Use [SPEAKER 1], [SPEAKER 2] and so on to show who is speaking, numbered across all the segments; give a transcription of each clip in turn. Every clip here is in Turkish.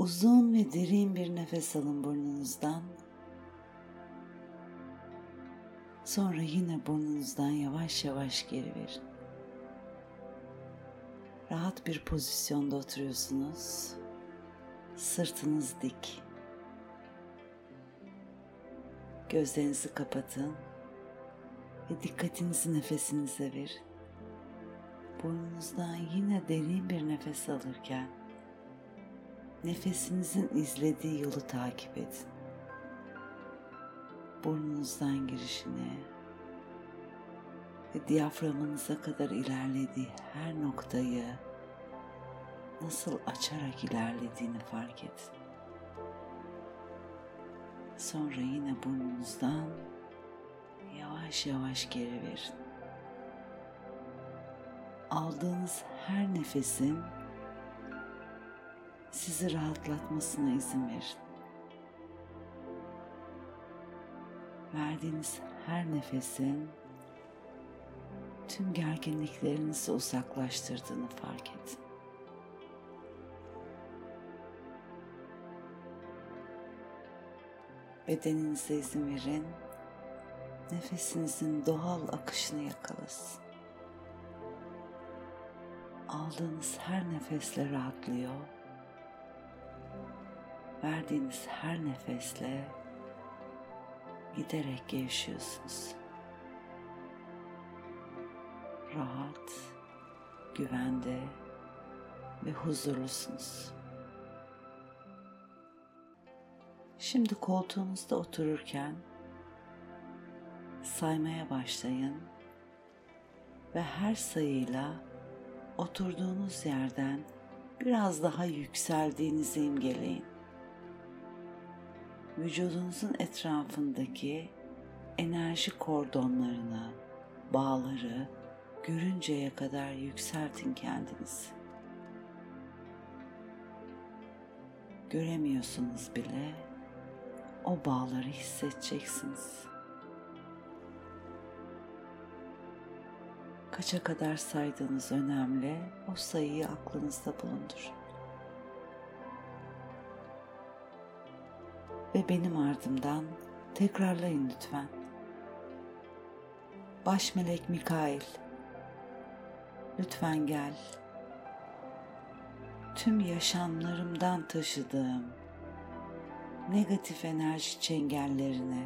[SPEAKER 1] Uzun ve derin bir nefes alın burnunuzdan. Sonra yine burnunuzdan yavaş yavaş geri verin. Rahat bir pozisyonda oturuyorsunuz. Sırtınız dik. Gözlerinizi kapatın ve dikkatinizi nefesinize verin. Burnunuzdan yine derin bir nefes alırken nefesinizin izlediği yolu takip edin. Burnunuzdan girişine ve diyaframınıza kadar ilerlediği her noktayı nasıl açarak ilerlediğini fark edin. Sonra yine burnunuzdan yavaş yavaş geri verin. Aldığınız her nefesin sizi rahatlatmasına izin verin. Verdiğiniz her nefesin tüm gerginliklerinizi uzaklaştırdığını fark edin. Bedeninize izin verin. Nefesinizin doğal akışını yakalasın. Aldığınız her nefesle rahatlıyor. Verdiğiniz her nefesle giderek gevşiyorsunuz. Rahat, güvende ve huzurlusunuz. Şimdi koltuğunuzda otururken saymaya başlayın ve her sayıyla oturduğunuz yerden biraz daha yükseldiğinizi imgeleyin. Vücudunuzun etrafındaki enerji kordonlarını, bağları görünceye kadar yükseltin kendinizi. Göremiyorsunuz bile o bağları hissedeceksiniz. Kaça kadar saydığınız önemli. O sayıyı aklınızda bulundur. Ve benim ardımdan tekrarlayın lütfen. Baş melek Mikail, lütfen gel. Tüm yaşamlarımdan taşıdığım negatif enerji çengellerine,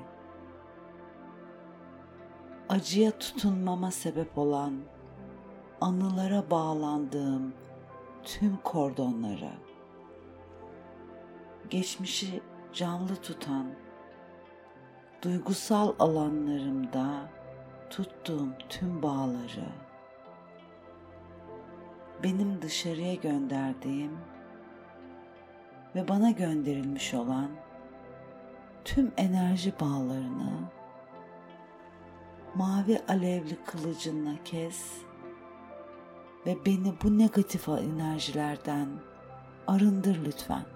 [SPEAKER 1] acıya tutunmama sebep olan, anılara bağlandığım tüm kordonlara, geçmişi canlı tutan, duygusal alanlarımda tuttuğum tüm bağları, benim dışarıya gönderdiğim ve bana gönderilmiş olan tüm enerji bağlarını mavi alevli kılıcınla kes ve beni bu negatif enerjilerden arındır lütfen.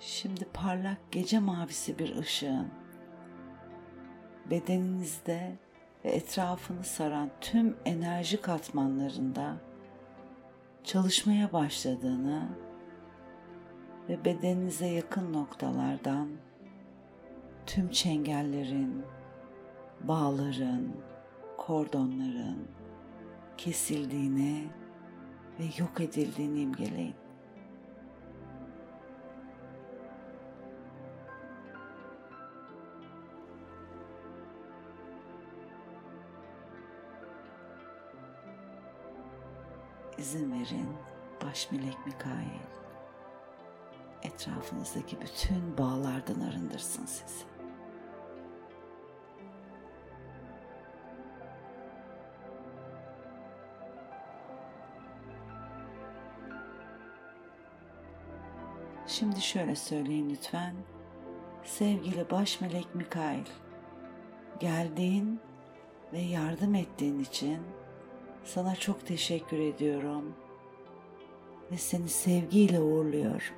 [SPEAKER 1] Şimdi parlak gece mavisi bir ışığın bedeninizde ve etrafını saran tüm enerji katmanlarında çalışmaya başladığını ve bedeninize yakın noktalardan tüm çengellerin, bağların, kordonların kesildiğini ve yok edildiğini imgeleyin. İzin verin baş melek Mikail etrafınızdaki bütün bağlardan arındırsın sizi. Şimdi şöyle söyleyin lütfen. Sevgili baş melek Mikail, geldiğin ve yardım ettiğin için sana çok teşekkür ediyorum ve seni sevgiyle uğurluyorum.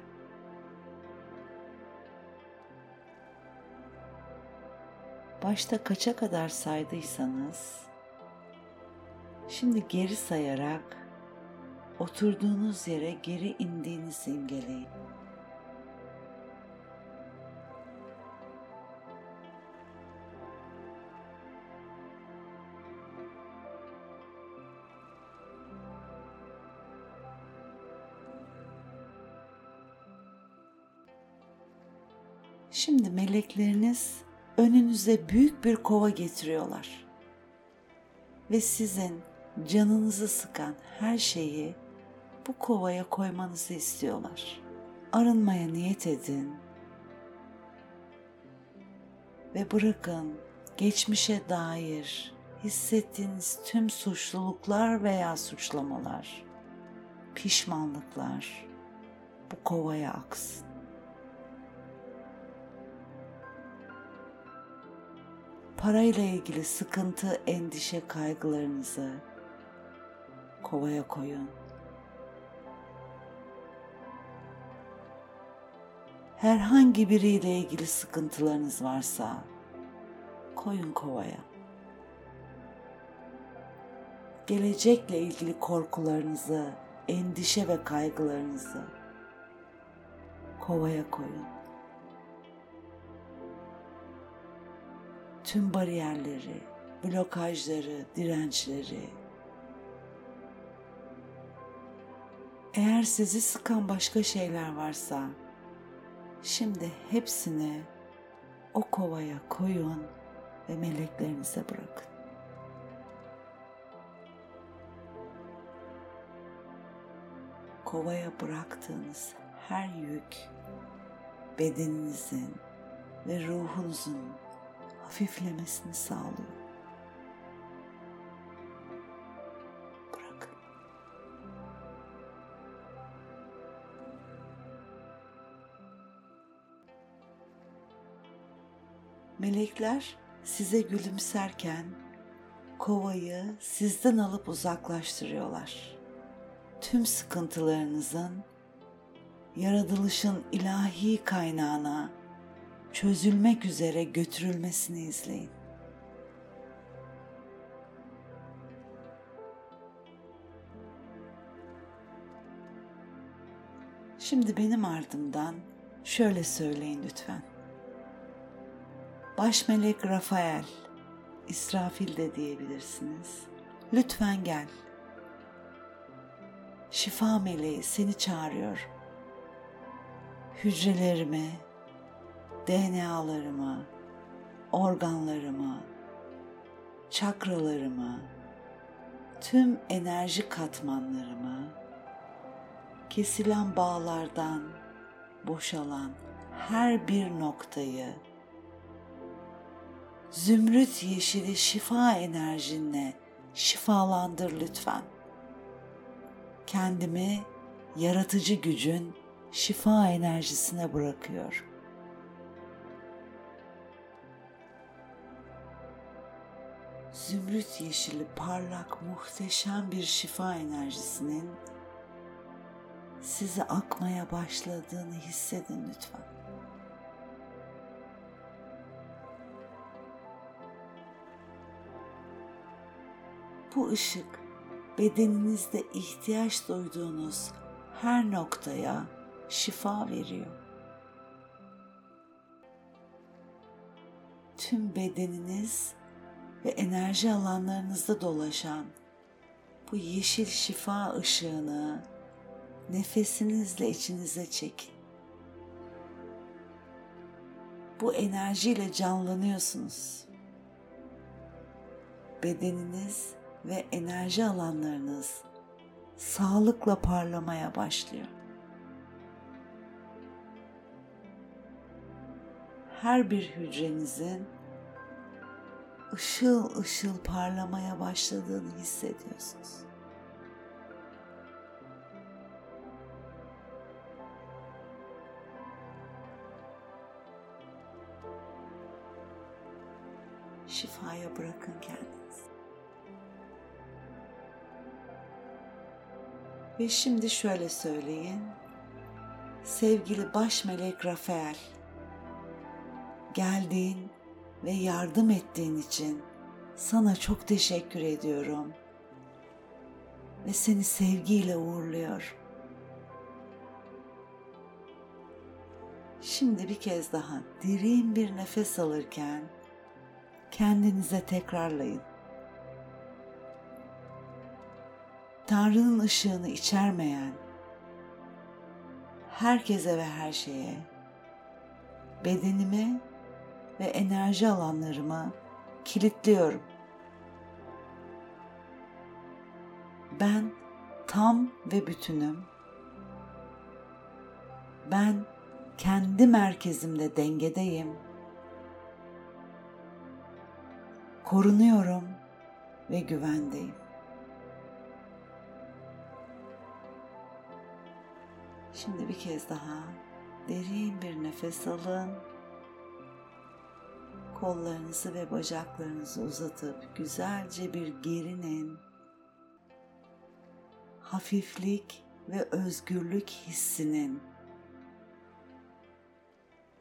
[SPEAKER 1] Başta kaça kadar saydıysanız şimdi geri sayarak oturduğunuz yere geri indiğinizi imgeleyin. Şimdi melekleriniz önünüze büyük bir kova getiriyorlar. Ve sizin canınızı sıkan her şeyi bu kovaya koymanızı istiyorlar. Arınmaya niyet edin ve bırakın geçmişe dair hissettiğiniz tüm suçluluklar veya suçlamalar, pişmanlıklar bu kovaya aksın. Parayla ilgili sıkıntı, endişe, kaygılarınızı kovaya koyun. Herhangi biriyle ilgili sıkıntılarınız varsa koyun kovaya. Gelecekle ilgili korkularınızı, endişe ve kaygılarınızı kovaya koyun. Tüm bariyerleri, blokajları, dirençleri. Eğer sizi sıkan başka şeyler varsa şimdi hepsini o kovaya koyun ve meleklerinize bırakın. Kovaya bıraktığınız her yük bedeninizin ve ruhunuzun hafiflemesini sağlıyor. Bırakın. Melekler size gülümserken kovayı sizden alıp uzaklaştırıyorlar. Tüm sıkıntılarınızın yaratılışın ilahi kaynağına çözülmek üzere götürülmesini izleyin. Şimdi benim ardımdan şöyle söyleyin lütfen. Baş melek Rafael, İsrafil de diyebilirsiniz. Lütfen gel. Şifa meleği seni çağırıyor. Hücrelerime, DNA'larımı, organlarımı, çakralarımı, tüm enerji katmanlarımı, kesilen bağlardan boşalan her bir noktayı zümrüt yeşili şifa enerjinle şifalandır lütfen. Kendimi yaratıcı gücün şifa enerjisine bırakıyorum. Zümrüt yeşili parlak muhteşem bir şifa enerjisinin size akmaya başladığını hissedin lütfen. Bu ışık bedeninizde ihtiyaç duyduğunuz her noktaya şifa veriyor. Tüm bedeniniz ve enerji alanlarınızda dolaşan bu yeşil şifa ışığını nefesinizle içinize çekin. Bu enerjiyle canlanıyorsunuz. Bedeniniz ve enerji alanlarınız sağlıkla parlamaya başlıyor. Her bir hücrenizin ışıl ışıl parlamaya başladığını hissediyorsunuz. Şifaya bırakın kendinizi. Ve şimdi şöyle söyleyin. Sevgili baş melek Rafael, geldiğin ve yardım ettiğin için sana çok teşekkür ediyorum. ve seni sevgiyle uğurluyor. Şimdi bir kez daha derin bir nefes alırken kendinize tekrarlayın. Tanrı'nın ışığını içermeyen herkese ve her şeye bedenimi ve enerji alanlarımı kilitliyorum. Ben tam ve bütünüm. Ben kendi merkezimde dengedeyim. Korunuyorum ve güvendeyim. Şimdi bir kez daha derin bir nefes alın. Kollarınızı ve bacaklarınızı uzatıp güzelce bir gerinin. Hafiflik ve özgürlük hissinin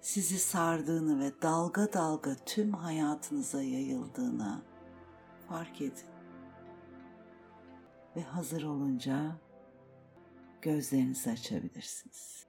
[SPEAKER 1] sizi sardığını ve dalga dalga tüm hayatınıza yayıldığını fark edin. Ve hazır olunca gözlerinizi açabilirsiniz.